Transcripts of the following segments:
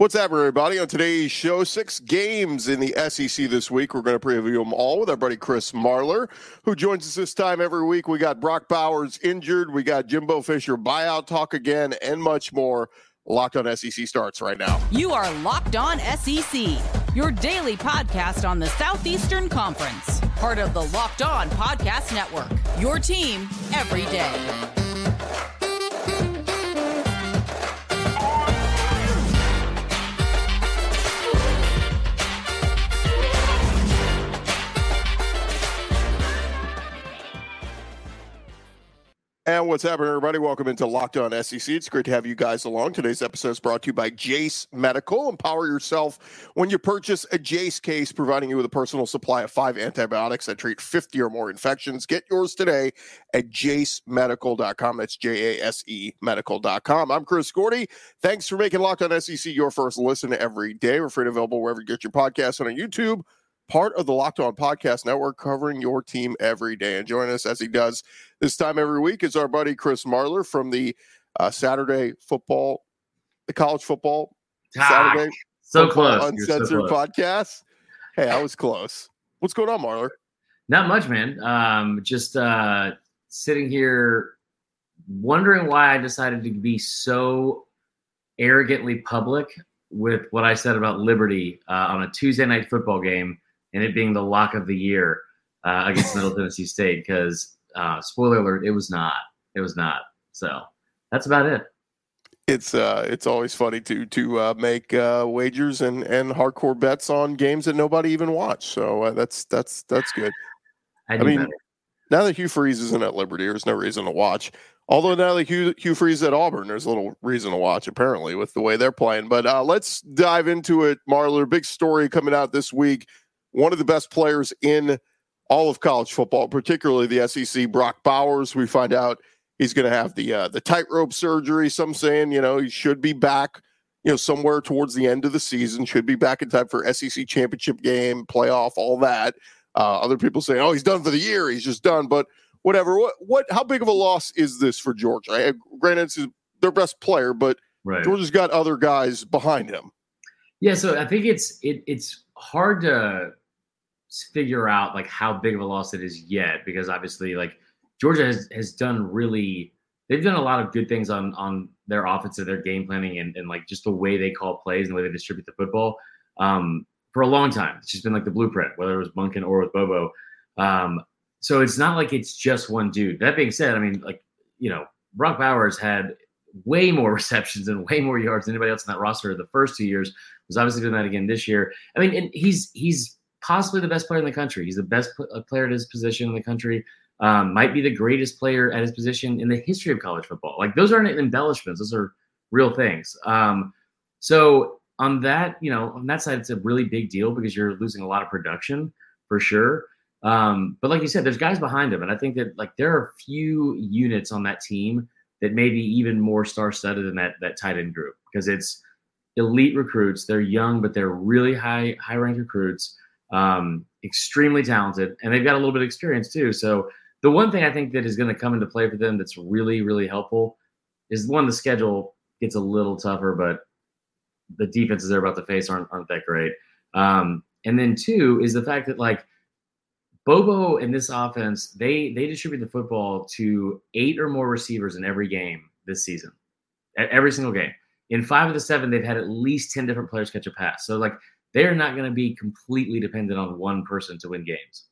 What's happening, everybody? On today's show, six games in the SEC this week. We're going to preview them all with our buddy Chris Marler, who joins us this time every week. We got Brock Bowers injured, we got Jimbo Fisher buyout talk again, and much more. Locked on SEC starts right now. You are Locked On SEC, your daily podcast on the Southeastern Conference, part of the Locked On Podcast Network. Your team every day. And what's happening, everybody? Welcome into Locked On SEC. It's great to have you guys along. Today's episode is brought to you by Jase Medical. Empower yourself when you purchase a Jase case, providing you with a personal supply of five antibiotics that treat 50 or more infections. Get yours today at jasemedical.com. That's J A S E medical.com. I'm Chris Gordy. Thanks for making Locked On SEC your first listen every day. We're free and available wherever you get your podcasts and on YouTube part of the Locked On Podcast Network, covering your team every day. And join us as he does this time every week is our buddy Chris Marler from the uh, Saturday Football, the College Football ah, Saturday so football close Uncensored so close. podcast. Hey, I was close. What's going on, Marler? Not much, man. Um, just uh, sitting here wondering why I decided to be so arrogantly public with what I said about Liberty uh, on a Tuesday night football game and it being the lock of the year uh, against Middle Tennessee State. Because uh, spoiler alert, it was not. It was not. So that's about it. It's uh, it's always funny to to uh, make uh, wagers and and hardcore bets on games that nobody even watched. So uh, that's that's that's good. I, I mean, better. now that Hugh Freeze isn't at Liberty, there's no reason to watch. Although now that Hugh, Hugh Freeze at Auburn, there's a little reason to watch apparently with the way they're playing. But uh, let's dive into it, Marler. Big story coming out this week. One of the best players in all of college football, particularly the SEC, Brock Bowers. We find out he's going to have the uh, the tightrope surgery. Some saying you know he should be back, you know, somewhere towards the end of the season. Should be back in time for SEC championship game, playoff, all that. Uh, other people saying, "Oh, he's done for the year. He's just done." But whatever. What what? How big of a loss is this for Georgia? I, granted, it's their best player, but right. Georgia's got other guys behind him. Yeah, so I think it's it, it's hard to figure out like how big of a loss it is yet because obviously like Georgia has has done really they've done a lot of good things on on their offense and their game planning, and, and like just the way they call plays and the way they distribute the football um, for a long time. It's just been like the blueprint, whether it was Monken or with Bobo. Um, so it's not like it's just one dude. That being said, I mean, like you know, Brock Bowers had way more receptions and way more yards than anybody else in that roster the first two years. Was obviously doing that again this year. I mean, and he's he's possibly the best player in the country. He's the best pl- player at his position in the country. Um, might be the greatest player at his position in the history of college football. Like those aren't embellishments; those are real things. Um, so on that, you know, on that side, it's a really big deal because you're losing a lot of production for sure. Um, but like you said, there's guys behind him, and I think that like there are a few units on that team that may be even more star-studded than that that tight end group because it's elite recruits. They're young, but they're really high high-ranked recruits um, extremely talented, and they've got a little bit of experience too. So the one thing I think that is going to come into play for them that's really really helpful is one the schedule gets a little tougher, but the defenses they're about to face aren't aren't that great. Um, and then two is the fact that like Bobo and this offense, they they distribute the football to eight or more receivers in every game this season, every single game. In five of the seven, they've had at least ten different players catch a pass. So like they're not going to be completely dependent on one person to win games.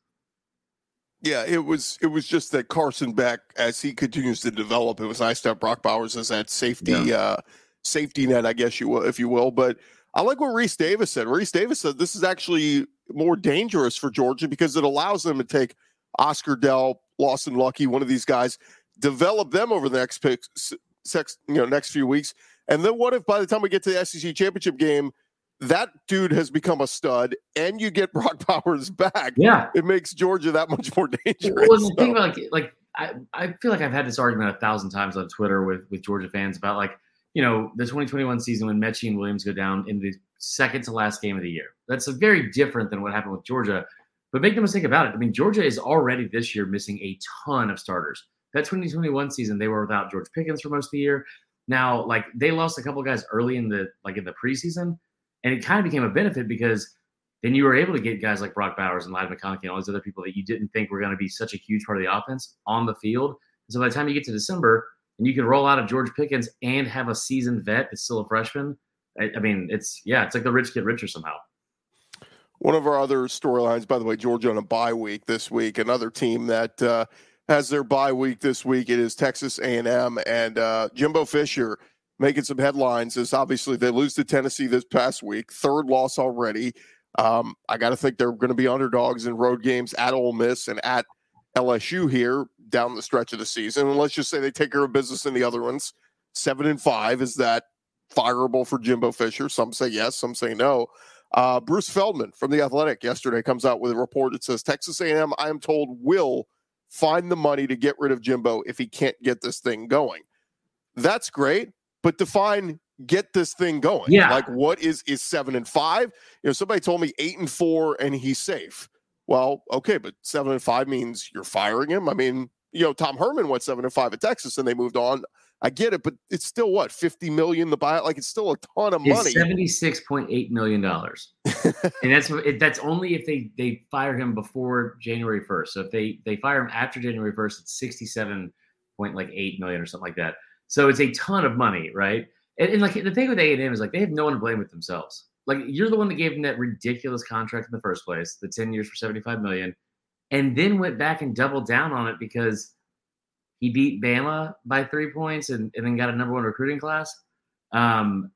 Yeah, it was it was just that Carson Beck, as he continues to develop, it was nice to have Brock Bowers as that safety yeah. uh, safety net, I guess you will, if you will. But I like what Rece Davis said. Rece Davis said this is actually more dangerous for Georgia because it allows them to take Oscar Delp, Lawson Luckie, one of these guys, develop them over the next pick, sex, you know, next few weeks. And then what if by the time we get to the SEC championship game, that dude has become a stud, and you get Brock Bowers back. Yeah, it makes Georgia that much more dangerous. Well, the thing about like, like I, I feel like I've had this argument a thousand times on Twitter with with Georgia fans about like you know the 2021 season when Metchie and Williams go down in the second to last game of the year. That's a very different than what happened with Georgia. But make no mistake about it. I mean, Georgia is already this year missing a ton of starters. That 2021 season, they were without George Pickens for most of the year. Now, like they lost a couple guys early in the like in the preseason, and it kind of became a benefit because then you were able to get guys like Brock Bowers and Ladd McConkey and all these other people that you didn't think were going to be such a huge part of the offense on the field. And so by the time you get to December and you can roll out of George Pickens and have a seasoned vet that's still a freshman, I, I mean, it's yeah, it's like the rich get richer somehow. One of our other storylines, by the way, Georgia on a bye week this week. Another team that uh, has their bye week this week. It is Texas A&M and uh, Jimbo Fisher making some headlines. Is obviously they lose to Tennessee this past week, third loss already. Um, I got to think they're going to be underdogs in road games at Ole Miss and at LSU here down the stretch of the season. And let's just say they take care of business in the other ones. Seven and five is that fireable for Jimbo Fisher? Some say yes, some say no. Uh, Bruce Feldman from the Athletic yesterday comes out with a report that says Texas A&M, I am told, will find the money to get rid of Jimbo if he can't get this thing going. That's great, but define get this thing going. Yeah. Like what is is seven and five? You know, somebody told me eight and four and he's safe. Well, okay, but seven and five means you're firing him. I mean, you know, Tom Herman went seven and five at Texas and they moved on. I get it, but it's still what, 50 million the buyout? Like it's still a ton of money. $76.8 million. and that's that's only if they they fire him before January 1st. So if they they fire him after January 1st, it's 67 point like eight million or something like that. So it's a ton of money, right? And, and like the thing with A and M is like they have no one to blame with themselves. Like you're the one that gave them that ridiculous contract in the first place, the 10 years for 75 million, and then went back and doubled down on it because he beat Bama by three points and, and then got a number one recruiting class. Um,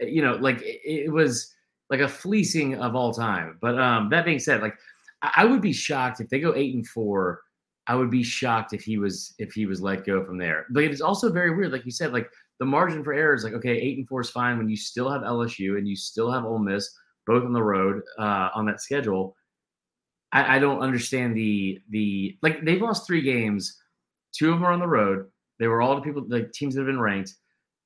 you know, like it, it was like a fleecing of all time. But um, that being said, like I, I would be shocked if they go eight and four. I would be shocked if he was if he was let go from there. But it's also very weird, like you said, like the margin for error is like okay, eight and four is fine when you still have LSU and you still have Ole Miss both on the road uh, on that schedule. I, I don't understand the the like they've lost three games. Two of them are on the road. They were all the people like teams that have been ranked.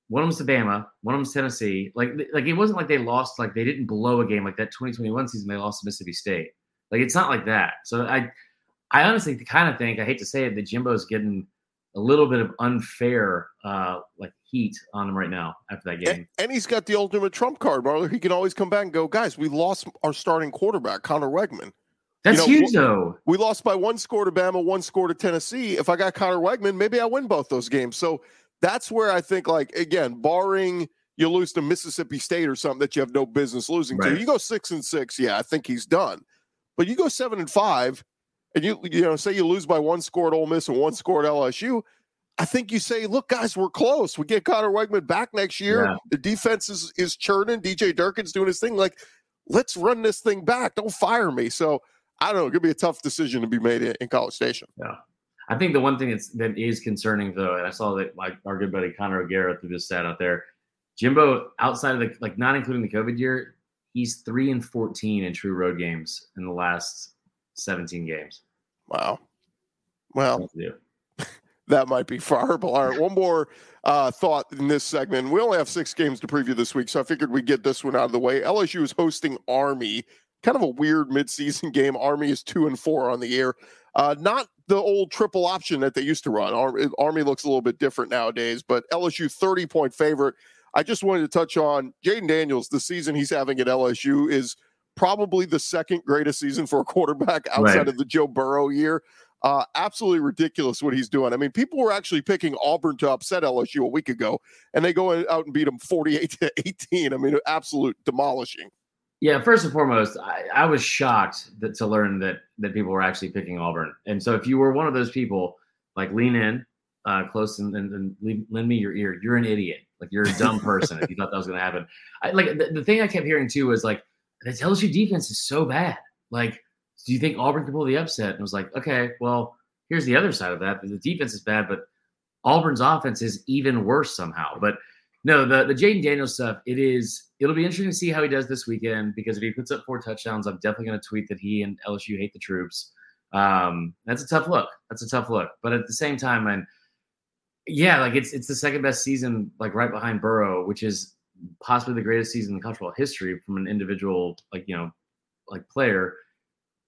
One of them's to Bama, one of them's Tennessee. Like like it wasn't like they lost like they didn't blow a game like that 2021 season they lost to Mississippi State. Like it's not like that. So I I honestly kind of think I hate to say it that Jimbo's getting a little bit of unfair uh like heat on him right now after that game. And, and he's got the ultimate trump card, Marler. He can always come back and go, guys, we lost our starting quarterback, Conner Weigman. That's know, huge though. We lost by one score to Bama, one score to Tennessee. If I got Conner Weigman, maybe I win both those games. So that's where I think, like, again, barring you lose to Mississippi State or something that you have no business losing Right. to, you go six and six. Yeah, I think he's done. But you go seven and five, and you you know say you lose by one score at Ole Miss and one score at LSU. I think you say, look, guys, we're close. We get Conner Weigman back next year. Yeah. The defense is is churning. DJ Durkin's doing his thing. Like, let's run this thing back. Don't fire me. So I don't know. It could be a tough decision to be made in, in College Station. Yeah. I think the one thing that's that is concerning though, and I saw that like our good buddy Connor O'Gara threw this stat out there. Jimbo, outside of the like not including the COVID year, he's three and fourteen in true road games in the last seventeen games. Wow. Well, What to do. that might be fireable. All right, one more uh, thought in this segment. We only have six games to preview this week, so I figured we'd get this one out of the way. LSU is hosting Army. Kind of a weird midseason game. Army is two and four on the year. Uh, not the old triple option that they used to run. Ar- Army looks a little bit different nowadays, but LSU 30 point favorite. I just wanted to touch on Jayden Daniels. The season he's having at LSU is probably the second greatest season for a quarterback outside Right. of the Joe Burrow year. Uh, absolutely ridiculous what he's doing. I mean, people were actually picking Auburn to upset LSU a week ago, and they go out and beat them 48 to 18. I mean, absolute demolishing. Yeah, first and foremost, I, I was shocked that to learn that that people were actually picking Auburn. And so, if you were one of those people, like lean in uh, close and, and, and lean- lend me your ear. You're an idiot. Like you're a dumb person if you thought that was going to happen. I, like the, the thing I kept hearing too was like the LSU defense is so bad. Like, do you think Auburn can pull the upset? And it was like, okay, well, here's the other side of that. The defense is bad, but Auburn's offense is even worse somehow. But no, the the Jayden Daniels stuff. It is. It'll be interesting to see how he does this weekend because if he puts up four touchdowns, I'm definitely going to tweet that he and LSU hate the troops. Um, that's a tough look. That's a tough look. But at the same time, and yeah, like it's it's the second best season, like right behind Burrow, which is possibly the greatest season in college football history from an individual, like you know, like player.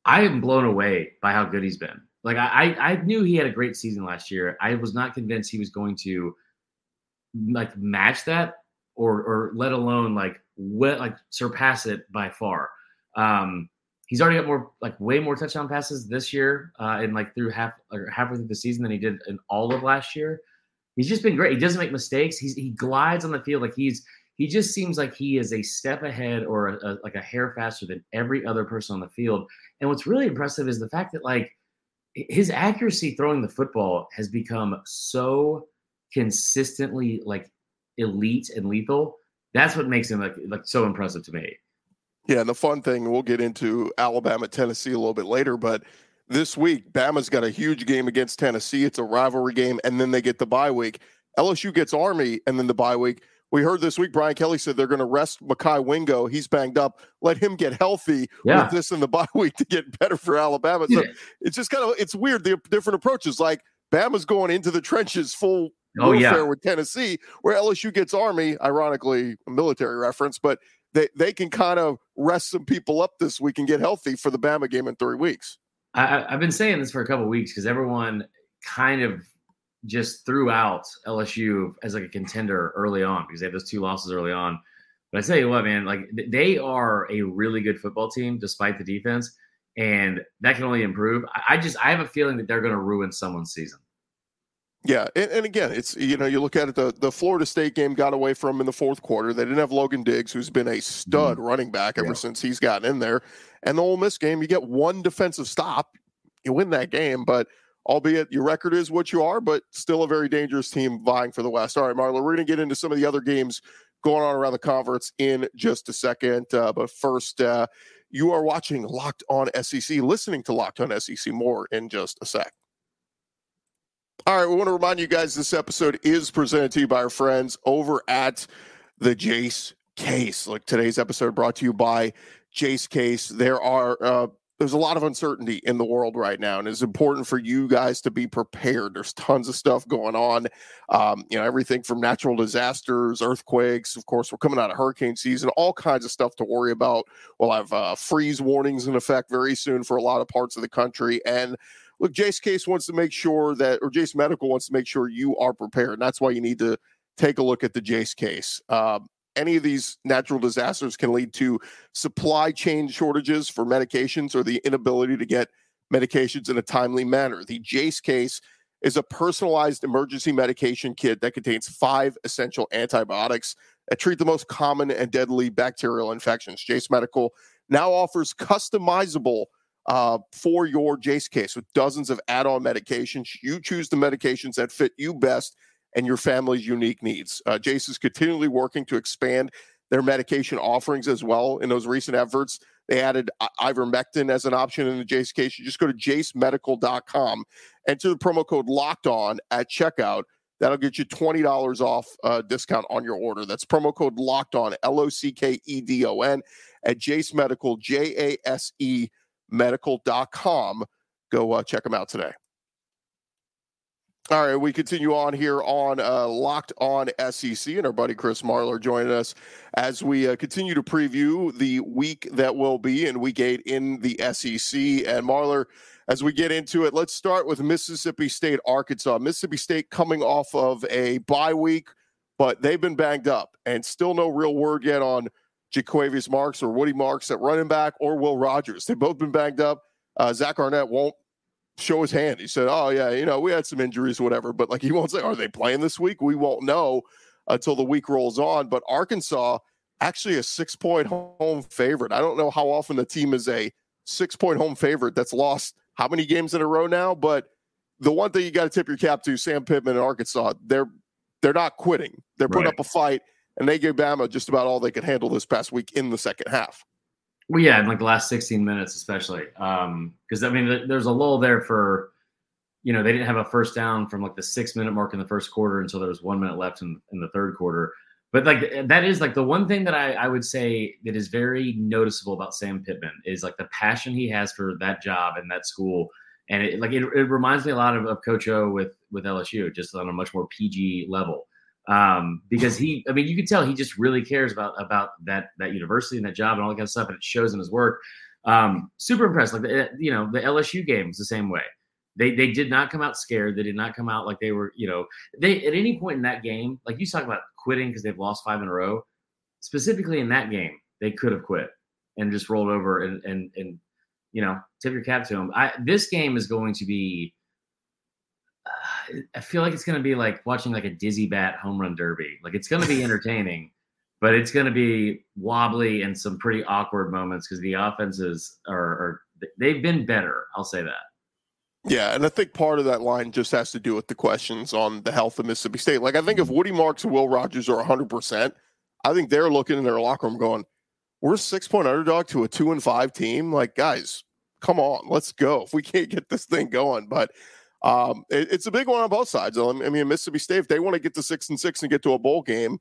I am blown away by how good he's been. Like I, I knew he had a great season last year. I was not convinced he was going to like match that or or let alone like what like surpass it by far. Um, he's already got more like way more touchdown passes this year uh, and like through half or halfway through the season than he did in all of last year. He's just been great. He doesn't make mistakes. He's he glides on the field like he's he just seems like he is a step ahead or a, a, like a hair faster than every other person on the field. And what's really impressive is the fact that like his accuracy throwing the football has become so consistently like elite and lethal. That's what makes him like like so impressive to me. Yeah, and the fun thing, we'll get into Alabama, Tennessee a little bit later, but this week, Bama's got a huge game against Tennessee. It's a rivalry game, and then they get the bye week. LSU gets Army, and then the bye week. We heard this week Brian Kelly said they're going to rest Mekhi Wingo. He's banged up. Let him get healthy yeah. with this in the bye week to get better for Alabama. So yeah. it's just kind of it's weird the different approaches. Like Bama's going into the trenches full oh, warfare yeah. with Tennessee, where LSU gets Army. Ironically, a military reference, but they they can kind of rest some people up this week and get healthy for the Bama game in three weeks. I, have been saying this for a couple weeks because everyone kind of just threw out LSU as like a contender early on because they have those two losses early on. But I tell you what, man, like they are a really good football team despite the defense, and that can only improve. I just I have a feeling that they're going to ruin someone's season. Yeah, and, and, again, it's you know you look at it. The the Florida State game got away from in the fourth quarter. They didn't have Logan Diggs, who's been a stud mm-hmm. running back ever yeah. since he's gotten in there. And the Ole Miss game, you get one defensive stop, you win that game. But albeit your record is what you are, but still a very dangerous team vying for the West. All right, Marler, we're going to get into some of the other games going on around the conference in just a second. Uh, but first, uh, you are watching Locked On SEC, listening to Locked On SEC more in just a sec. All right, we want to remind you guys this episode is presented to you by our friends over at the Jase Case. Like today's episode brought to you by Jase Case. There are uh, there's a lot of uncertainty in the world right now, and it's important for you guys to be prepared. There's tons of stuff going on. Um, you know, everything from natural disasters, earthquakes. Of course, we're coming out of hurricane season. All kinds of stuff to worry about. We'll have uh, freeze warnings in effect very soon for a lot of parts of the country, and look, Jase Case wants to make sure that, or Jase Medical wants to make sure you are prepared. And that's why you need to take a look at the Jase case. Um, any of these natural disasters can lead to supply chain shortages for medications or the inability to get medications in a timely manner. The Jase case is a personalized emergency medication kit that contains five essential antibiotics that treat the most common and deadly bacterial infections. Jase Medical now offers customizable uh, for your Jase case with dozens of add on medications. You choose the medications that fit you best and your family's unique needs. Uh, Jase is continually working to expand their medication offerings as well. In those recent efforts, they added ivermectin as an option in the Jase case. You just go to jasemedical.com, enter the promo code locked on at checkout. That'll get you $20 off uh, discount on your order. That's promo code locked on, L O C K E D O N, at Jase Medical, J A S E medical.com. Go uh, check them out today. All right, we continue on here on uh, Locked On SEC, and our buddy Chris Marler joining us as we uh, continue to preview the week that will be in Week Eight in the SEC. And Marler, as we get into it, let's start with Mississippi State, Arkansas. Mississippi State coming off of a bye week, but they've been banged up, and still no real word yet on Jo'quavious Marks or Woody Marks at running back or Will Rogers. They've both been banged up. Uh, Zach Arnett won't show his hand. He said, "Oh yeah, you know, we had some injuries, whatever." But like he won't say, "Are they playing this week?" We won't know until the week rolls on. But Arkansas actually a six point home favorite. I don't know how often the team is a six point home favorite that's lost how many games in a row now, but the one thing you got to tip your cap to Sam Pittman and Arkansas, they're they're not quitting. They're putting right. up a fight and they gave Bama just about all they could handle this past week in the second half. Well, yeah, in like the last 16 minutes, especially. Because, um, I mean, there's a lull there for, you know, they didn't have a first down from like the six minute mark in the first quarter until there was one minute left in, in the third quarter. But like that is like the one thing that I, I would say that is very noticeable about Sam Pittman is like the passion he has for that job and that school. And it like it, it reminds me a lot of, of Coach O with with LSU, just on a much more PG level um, because he, I mean, you can tell he just really cares about about that that university and that job and all that kind of stuff, and it shows in his work. Um, super impressed. Like the, you know, the LSU game was the same way. They they did not come out scared. They did not come out like they were, you know, they at any point in that game, like you talk about quitting because they've lost five in a row. Specifically in that game, they could have quit and just rolled over and and and you know tip your cap to them. I this game is going to be. I feel like it's going to be like watching like a dizzy bat home run derby. Like it's going to be entertaining, but it's going to be wobbly and some pretty awkward moments because the offenses are, are they've been better. I'll say that. Yeah, and I think part of that line just has to do with the questions on the health of Mississippi State. Like, I think if. Woody Marks and Will Rogers are 100%, I think they're looking in their locker room going, we're six point underdog to a two and five team. Like, guys, come on, let's go. If we can't get this thing going, but um, it, it's a big one on both sides. I mean, Mississippi State, if they want to get to six and six and get to a bowl game,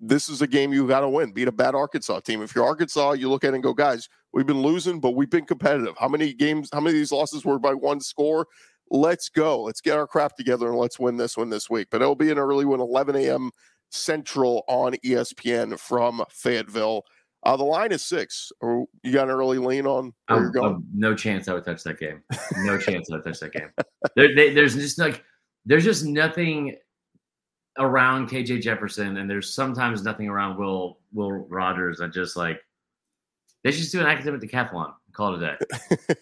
this is a game you got to win. Beat a bad Arkansas team. If you're Arkansas, you look at it and go, guys, we've been losing, but we've been competitive. How many games? How many of these losses were by one score? Let's go. Let's get our crap together and let's win this one this week. But it'll be an early one, 11 a.m. Central on ESPN from Fayetteville. Uh, the line is six. Or you got an early lean on where um, you're going? Um, no chance I would touch that game. No chance I would touch that game. There, they, there's just like there's just nothing around KJ Jefferson, and there's sometimes nothing around Will Will Rogers. I just like they should just do an academic decathlon. Call it a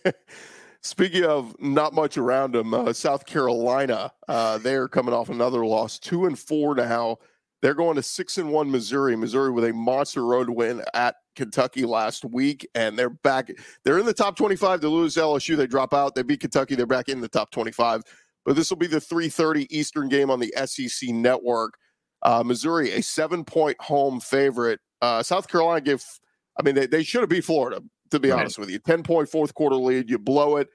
day. Speaking of not much around them, uh, South Carolina, uh, they're coming off another loss, two and four now. They're going to six and one Missouri. Missouri with a monster road win at Kentucky last week, and they're back. They're in the top twenty-five. They lose LSU, they drop out. They beat Kentucky. They're back in the top twenty-five. But this will be the 3:30 Eastern game on the SEC network. Uh, Missouri, a seven-point home favorite. Uh, South Carolina gave. I mean, they, they should have beat Florida. To be right. honest with you, 10 point fourth quarter lead, you blow it.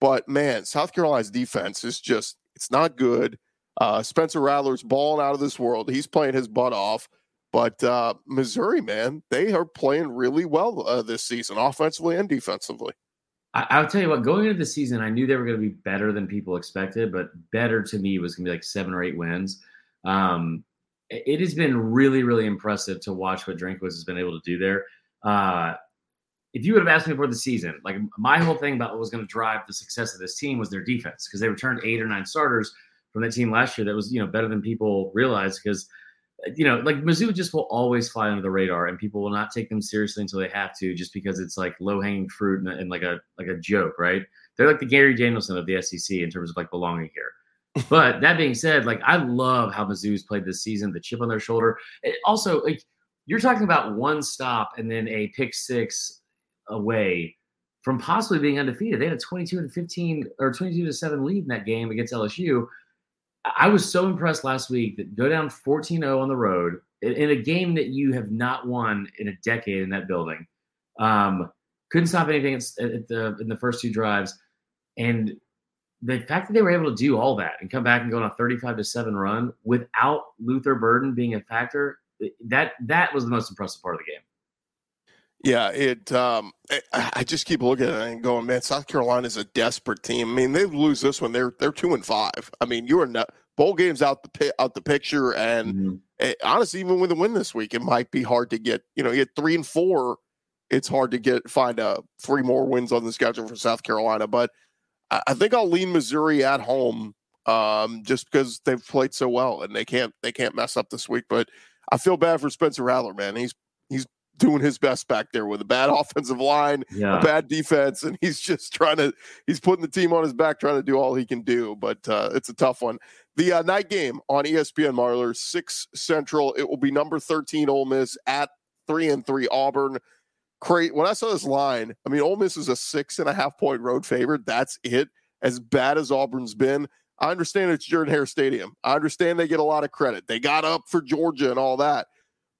But man, South Carolina's defense is just, it's not good. Uh, Spencer Rattler's balling out of this world. He's playing his butt off. But uh, Missouri, man, they are playing really well uh, this season, offensively and defensively. I, will tell you what, going into the season, I knew they were going to be better than people expected, but better to me was going to be like seven or eight wins. Um, it has been really, really impressive to watch what Drinkwitz has been able to do there. Uh, if you would have asked me before the season, like my whole thing about what was going to drive the success of this team was their defense because they returned eight or nine starters from that team last year that was you know better than people realized because you know, like Mizzou just will always fly under the radar, and people will not take them seriously until they have to, just because it's like low hanging fruit and, and, like a like a joke, right? They're like the Gary Danielson of the SEC in terms of like belonging here. but that being said, like I love how Mizzou's played this season, the chip on their shoulder. It also, like you're talking about one stop and then a pick six away from possibly being undefeated. They had a 22 to 15 or 22 to 7 lead in that game against LSU. I was so impressed last week that go down 14 0 on the road in a game that you have not won in a decade in that building. Um, couldn't stop anything at the, in the first two drives. And the fact that they were able to do all that and come back and go on a 35 to 7 run without Luther Burden being a factor, that that was the most impressive part of the game. Yeah, it. Um, I just keep looking at it and going, man, South Carolina is a desperate team. I mean, they lose this one, they're they're two and five. I mean, you are not bowl games out the out the picture, and mm-hmm. it, honestly, even with a win this week, it might be hard to get. You know, you get three and four, it's hard to get find a uh, three more wins on the schedule for South Carolina. But I, I think I'll lean Missouri at home, um, just because they've played so well and they can't they can't mess up this week. But I feel bad for Spencer Rattler, man. He's doing his best back there with a bad offensive line, yeah. a bad defense, and he's just trying to he's putting the team on his back, trying to do all he can do. But uh, it's a tough one. The uh, night game on ESPN Marler six Central. It will be number thirteen Ole Miss at three and three Auburn. Great. When I saw this line, I mean, Ole Miss is a six and a half point road favorite. That's it. As bad as Auburn's been, I understand it's Jordan Hare Stadium. I understand they get a lot of credit. They got up for Georgia and all that.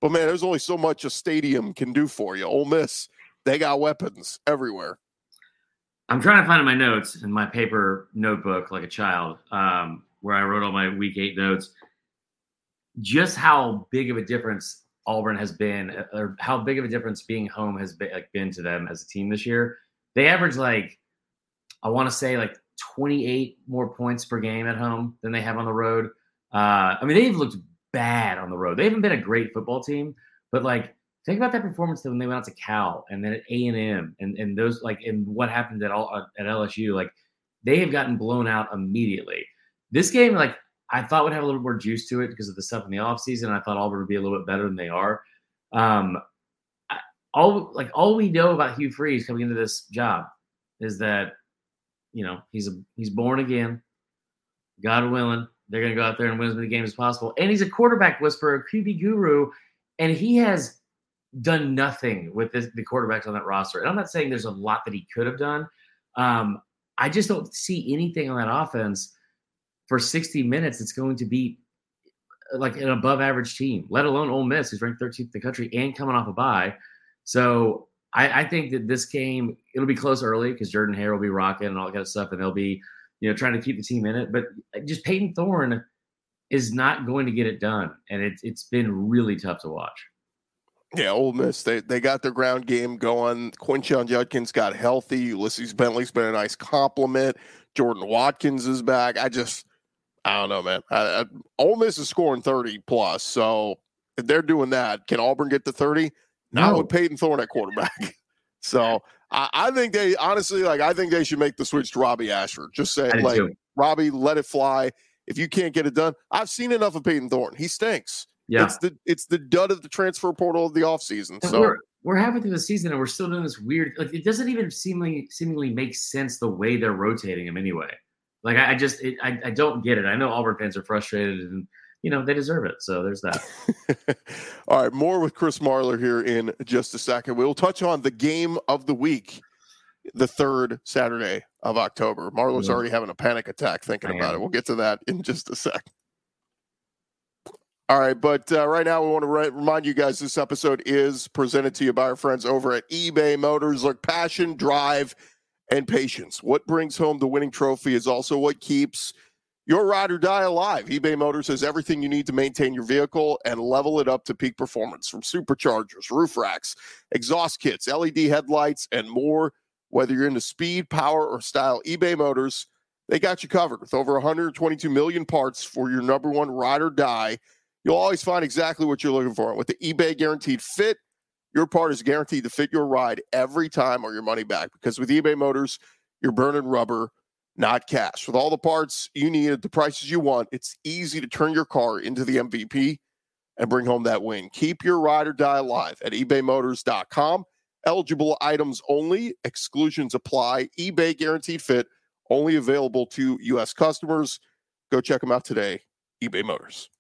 But man, there's only so much a stadium can do for you. Ole Miss, they got weapons everywhere. I'm trying to find in my notes in my paper notebook like a child, um, where I wrote all my week eight notes. Just how big of a difference Auburn has been, uh, or how big of a difference being home has been, like, been to them as a team this year. They average like, I want to say like 28 more points per game at home than they have on the road. Uh, I mean, they've looked bad on the road. They haven't been a great football team, but like think about that performance when they went out to Cal and then at A and M and and those like and what happened at all at LSU. Like they have gotten blown out immediately. This game, like I thought would have a little more juice to it because of the stuff in the offseason. I thought Auburn would be a little bit better than they are. Um, all like all we know about Hugh Freeze coming into this job is that you know he's a he's born again. God willing, they're going to go out there and win as many games as possible. And he's a quarterback whisperer, QB guru, and he has done nothing with this, the quarterbacks on that roster. And I'm not saying there's a lot that he could have done. Um, I just don't see anything on that offense for 60 minutes that's going to be like an above average team, let alone Ole Miss, who's ranked 13th in the country and coming off a bye. So I, I think that this game it'll be close early because Jordan Hare will be rocking and all that kind of stuff, and they'll be you know trying to keep the team in it. But uh, just Payton Thorne is not going to get it done, and it's it's been really tough to watch. Yeah, Ole Miss they they got their ground game going. Quinshon Judkins got healthy. Ulysses Bentley's been a nice compliment. Jordan Watkins is back. I just I don't know, man. I, I, Ole Miss is scoring thirty plus, so if they're doing that, can Auburn get to thirty? Not no. with Payton Thorne at quarterback. so I, I, think they honestly like. I think they should make the switch to Robbie Ashford. Just say like too. Robbie, let it fly. If you can't get it done, I've seen enough of Payton Thorne. He stinks. Yeah, it's the it's the dud of the transfer portal of the offseason. So we're, we're halfway through the season and we're still doing this weird. Like it doesn't even seemingly seemingly make sense the way they're rotating him anyway. Like I, I just it, I I don't get it. I know Auburn fans are frustrated and you know, they deserve it. So there's that. All right, more with Chris Marler here in just a second. We'll touch on the game of the week, the third Saturday of October. Marler's already having a panic attack thinking about it. We'll get to that in just a sec. All right, but uh, right now we want to re- remind you guys this episode is presented to you by our friends over at eBay Motors. Look, passion, drive, and patience. What brings home the winning trophy is also what keeps your ride or die alive. eBay Motors has everything you need to maintain your vehicle and level it up to peak performance from superchargers, roof racks, exhaust kits, LED headlights, and more. Whether you're into speed, power, or style, eBay Motors, they got you covered with over 122 million parts for your number one ride or die. You'll always find exactly what you're looking for. With the eBay Guaranteed Fit, your part is guaranteed to fit your ride every time or your money back. Because with eBay Motors, you're burning rubber not cash. With all the parts you need at the prices you want, it's easy to turn your car into the MVP and bring home that win. Keep your ride or die alive at ebaymotors.com. Eligible items only, exclusions apply. eBay guaranteed fit, only available to U.S. customers. Go check them out today. eBay Motors.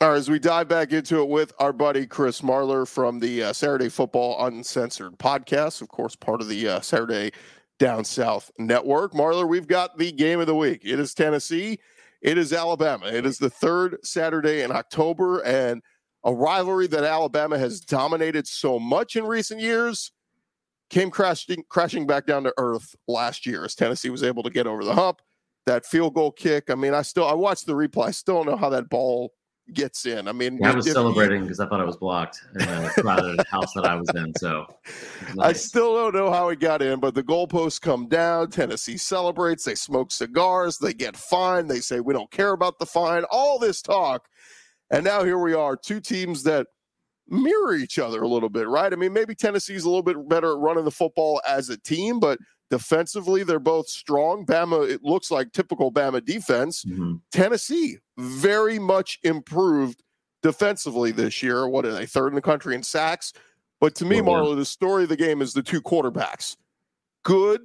All right, as we dive back into it with our buddy Chris Marler from the uh, Saturday Football Uncensored podcast, of course, part of the uh, Saturday down south network. Marler, we've got the game of the week. It is Tennessee. It is Alabama. It is the third Saturday in October, and a rivalry that Alabama has dominated so much in recent years came crashing crashing back down to earth last year as Tennessee was able to get over the hump. That field goal kick. I mean, I still I watched the replay. I still don't know how that ball gets in. I mean, yeah, I was celebrating because I thought I was blocked in the house that I was in. So nice. I still don't know how it got in, but the goalposts come down. Tennessee celebrates. They smoke cigars. They get fined. They say we don't care about the fine. All this talk, and now here we are, two teams that mirror each other a little bit, right? I mean, maybe Tennessee's a little bit better at running the football as a team, but Defensively, they're both strong. Bama, it looks like typical Bama defense. Mm-hmm. Tennessee, very much improved defensively this year. What are they, third in the country in sacks? But to me, well, Marlo, the story of the game is the two quarterbacks. Good,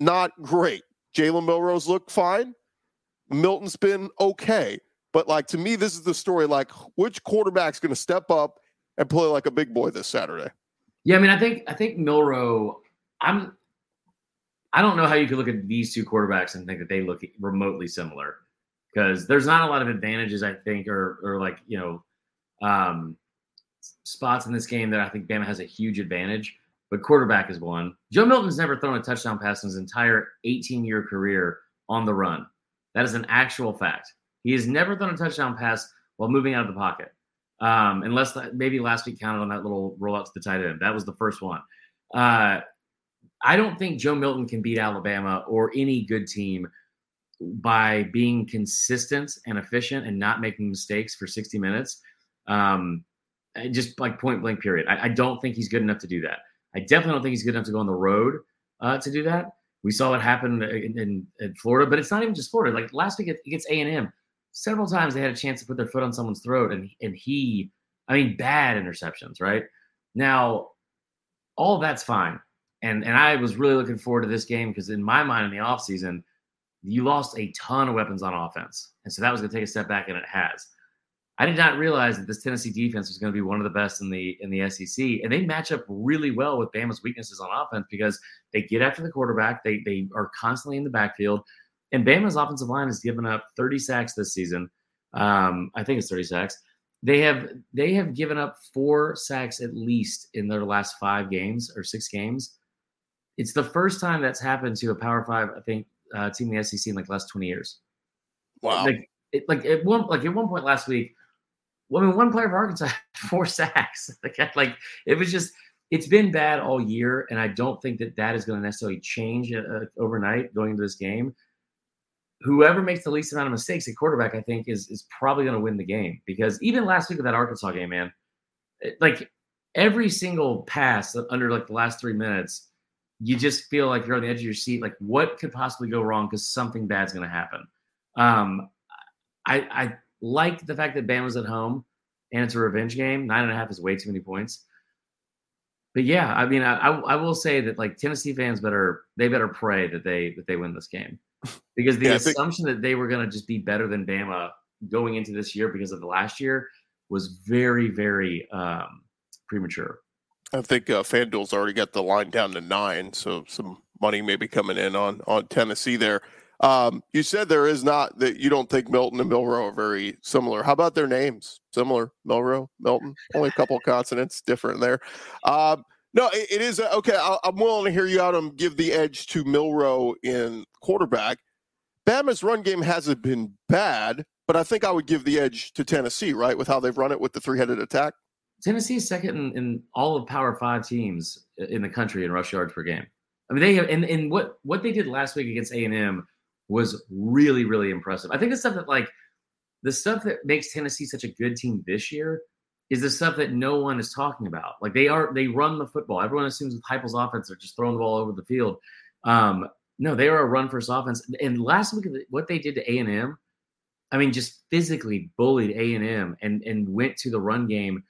not great. Jalen Milroe looked fine. Milton's been okay. But like to me, this is the story. Like, which quarterback's going to step up and play like a big boy this Saturday? Yeah, I mean, I think I think Milroe. I'm I don't know how you could look at these two quarterbacks and think that they look remotely similar because there's not a lot of advantages, I think, or or like you know, um, spots in this game that I think Bama has a huge advantage. But quarterback is one. Joe Milton's never thrown a touchdown pass in his entire 18 year career on the run. That is an actual fact. He has never thrown a touchdown pass while moving out of the pocket, um, unless maybe last week counted on that little rollout to the tight end. That was the first one. Uh, I don't think Joe Milton can beat Alabama or any good team by being consistent and efficient and not making mistakes for 60 minutes. Um, just like point blank period. I, I, don't think he's good enough to do that. I definitely don't think he's good enough to go on the road uh, to do that. We saw what happened in, in, in, Florida, but it's not even just Florida. Like last week against A and M, several times they had a chance to put their foot on someone's throat, and and he, I mean, bad interceptions. Right now, all that's fine, and and I was really looking forward to this game because in my mind in the offseason, you lost a ton of weapons on offense, and so that was going to take a step back, and it has. I did not realize that this Tennessee defense was going to be one of the best in the in the SEC, and they match up really well with Bama's weaknesses on offense because they get after the quarterback. They they are constantly in the backfield, and Bama's offensive line has given up 30 sacks this season. Um, I think it's 30 sacks. They have they have given up four sacks at least in their last five games or six games. It's the first time that's happened to a Power Five, I think, uh, team in the SEC in like the last 20 years. Wow. Like, it, like at one like at one point last week well, I mean, one player for Arkansas had four sacks. Like, like it was just, it's been bad all year, and I don't think that that is going to necessarily change uh, overnight going into this game. Whoever makes the least amount of mistakes at quarterback, I think, is is probably going to win the game because even last week of that Arkansas game, man, it, like every single pass under like the last three minutes, you just feel like you're on the edge of your seat. Like, what could possibly go wrong? Because something bad's going to happen. Um, I, I like the fact that Bama's at home and it's a revenge game. Nine and a half is way too many points. But yeah, I mean, I, I will say that like Tennessee fans better they better pray that they that they win this game because the yeah, assumption think- that they were going to just be better than Bama going into this year because of the last year was very very um, premature. I think uh, FanDuel's already got the line down to nine, so some money may be coming in on on Tennessee there. Um, you said there is not that you don't think Milton and Milroe are very similar. How about their names? Similar, Milroe, Milton. Only a couple consonants different there. Um, no, it, it is okay. I, am willing to hear you out and give the edge to Milroe in quarterback. Bama's run game hasn't been bad, but I think I would give the edge to Tennessee, right, with how they've run it with the three-headed attack. Tennessee is second in, in all of Power Five teams in the country in rush yards per game. I mean, they have, and, and what what they did last week against A and M was really, really impressive. I think the stuff that like the stuff that makes Tennessee such a good team this year is the stuff that no one is talking about. Like they are, they run the football. Everyone assumes with Heupel's offense, they're just throwing the ball over the field. Um, no, they are a run first offense. And last week, what they did to A and M, I mean, just physically bullied A and M and and went to the run game,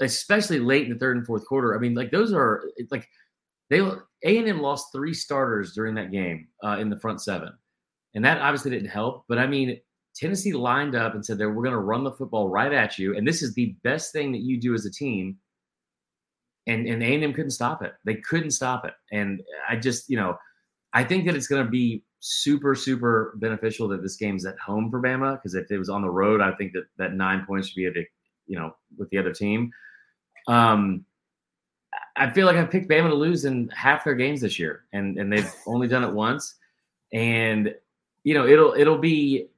especially late in the third and fourth quarter. I mean, like those are like they A and M lost three starters during that game uh, in the front seven. And that obviously didn't help. But I mean, Tennessee lined up and said that we're going to run the football right at you. And this is the best thing that you do as a team. And and A&M couldn't stop it. They couldn't stop it. And I just, you know, I think that it's going to be super, super beneficial that this game's at home for Bama. Because if it was on the road, I think that that nine points should be, a, big you know, with the other team. Um, I feel like I've picked Bama to lose in half their games this year, and and they've only done it once. And you know, it'll it'll be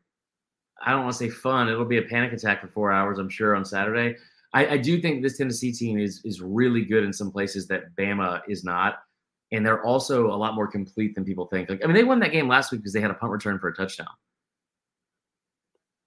I don't want to say fun. It'll be a panic attack for four hours, I'm sure, on Saturday. I, I, do think this Tennessee team is is really good in some places that Bama is not, and they're also a lot more complete than people think. Like, I mean, they won that game last week because they had a punt return for a touchdown.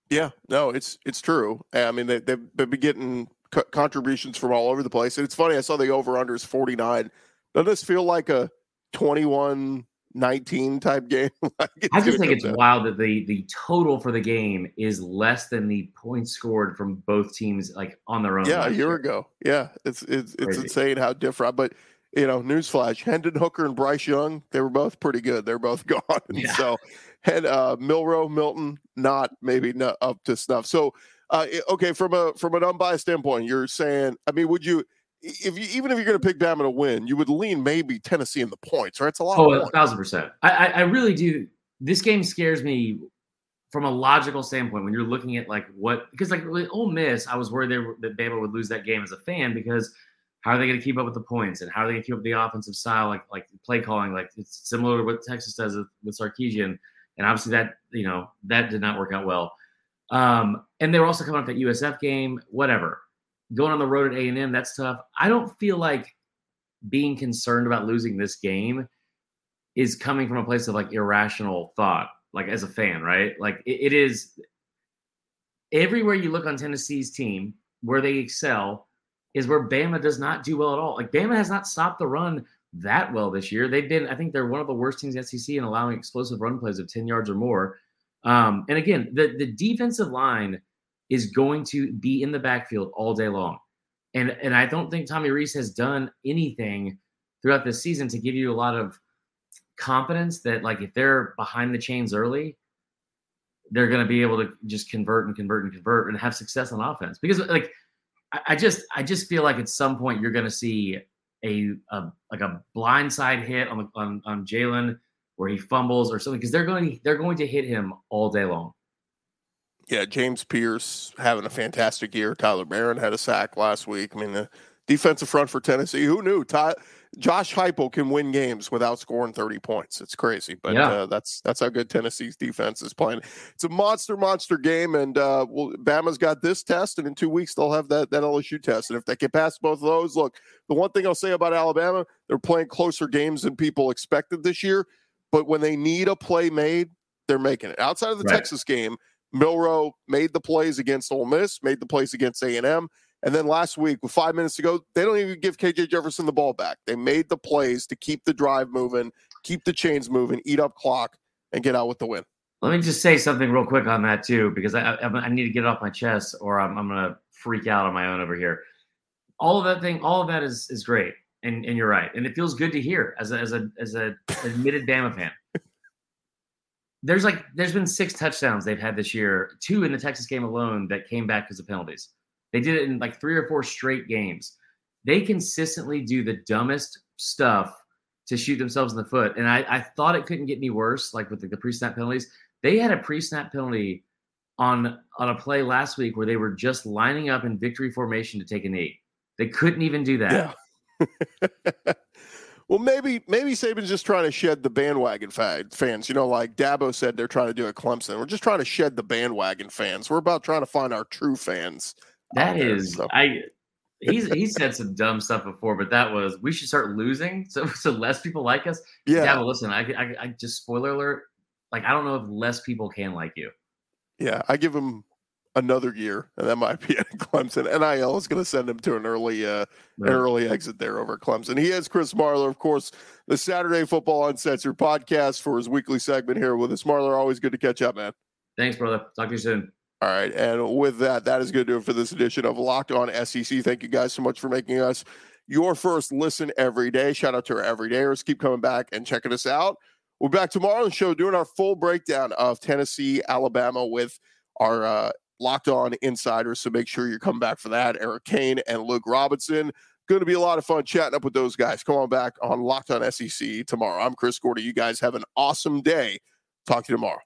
Yeah, no, it's it's true. I mean, they they've been getting contributions from all over the place, and it's funny. I saw the over under is forty nine. Doesn't this feel like a twenty one 19 type game. I just think it's wild that the the total for the game is less than the points scored from both teams like on their own. Yeah, a year, year, ago. Yeah, it's it's it's insane how different. But you know, newsflash: Hendon Hooker and Bryce Young, they were both pretty good. They're both gone. Yeah. So, and uh, Milroe, Milton, not maybe not up to snuff. So, uh, okay, from a from an unbiased standpoint, you're saying, I mean, would you? if you even if you're going to pick Bama to win, you would lean maybe Tennessee in the points, right? It's a lot. Oh, a thousand percent. I, I, really do. This game scares me from a logical standpoint when you're looking at like what because like with Ole Miss, I was worried they were, that Bama would lose that game as a fan because how are they going to keep up with the points and how are they going to keep up the offensive style like like play calling like it's similar to what Texas does with, with Sarkisian and obviously that you know that did not work out well. Um, and they were also coming up that USF game, whatever going on the road at A&M, that's tough. I don't feel like being concerned about losing this game is coming from a place of like irrational thought, like as a fan, right? Like it, it is everywhere you look on Tennessee's team where they excel is where Bama does not do well at all. Like Bama has not stopped the run that well this year. They've been, I think they're one of the worst teams in SEC in allowing explosive run plays of 10 yards or more. Um, and again, the, the defensive line is going to be in the backfield all day long. And and I don't think Tommy Rees has done anything throughout this season to give you a lot of confidence that like if they're behind the chains early, they're going to be able to just convert and convert and convert and have success on offense. Because like I, I just I just feel like at some point you're going to see a, a like a blindside hit on on on Jalen where he fumbles or something because they're going they're going to hit him all day long. Yeah, James Pearce having a fantastic year. Tyler Baron had a sack last week. I mean, the defensive front for Tennessee. Who knew? Ty, Josh Heupel can win games without scoring 30 points. It's crazy, but yeah. uh, that's that's how good Tennessee's defense is playing. It's a monster, monster game, and uh, well, Bama's got this test, and in two weeks they'll have that that LSU test. And if they get past both of those, look, the one thing I'll say about Alabama, they're playing closer games than people expected this year. But when they need a play made, they're making it. Outside of the right. Texas game, Milroe made the plays against Ole Miss, made the plays against A&M. And then last week, with five minutes to go, they don't even give KJ Jefferson the ball back. They made the plays to keep the drive moving, keep the chains moving, eat up clock, and get out with the win. Let me just say something real quick on that too, because I, I, I need to get it off my chest, or I'm, I'm going to freak out on my own over here. All of that thing, all of that is is great, and and you're right, and it feels good to hear as a as a as a admitted Bama fan there's like there's been six touchdowns they've had this year, two in the Texas game alone that came back because of penalties. They did it in like three or four straight games. They consistently do the dumbest stuff to shoot themselves in the foot. And I, I thought it couldn't get any worse, like with the, the pre-snap penalties. They had a pre-snap penalty on on a play last week where they were just lining up in victory formation to take a knee. They couldn't even do that. Yeah. Well, maybe maybe Saban's just trying to shed the bandwagon fans. You know, like Dabo said, they're trying to do at Clemson. We're just trying to shed the bandwagon fans. We're about trying to find our true fans. That is, so. I. He's he said some dumb stuff before, but that was we should start losing so so less people like us. Yeah. Dabo, listen, I, I I just spoiler alert. Like I don't know if less people can like you. Yeah, I give him another year, and that might be at Clemson. NIL is going to send him to an early, uh, an early exit there over Clemson. He is Chris Marler, of course, the Saturday Football Uncensored podcast for his weekly segment here with us. Marler, always good to catch up, man. Thanks, brother. Talk to you soon. All right, and with that, that is going to do it for this edition of Locked On SEC. Thank you guys so much for making us your first listen every day. Shout out to our everydayers. Keep coming back and checking us out. We're back tomorrow on the show doing our full breakdown of Tennessee, Alabama with our uh, Locked On Insiders. So make sure you come back for that. Eric Kane and Luke Robinson. Going to be a lot of fun chatting up with those guys. Come on back on Locked On SEC tomorrow. I'm Chris Gordy. You guys have an awesome day. Talk to you tomorrow.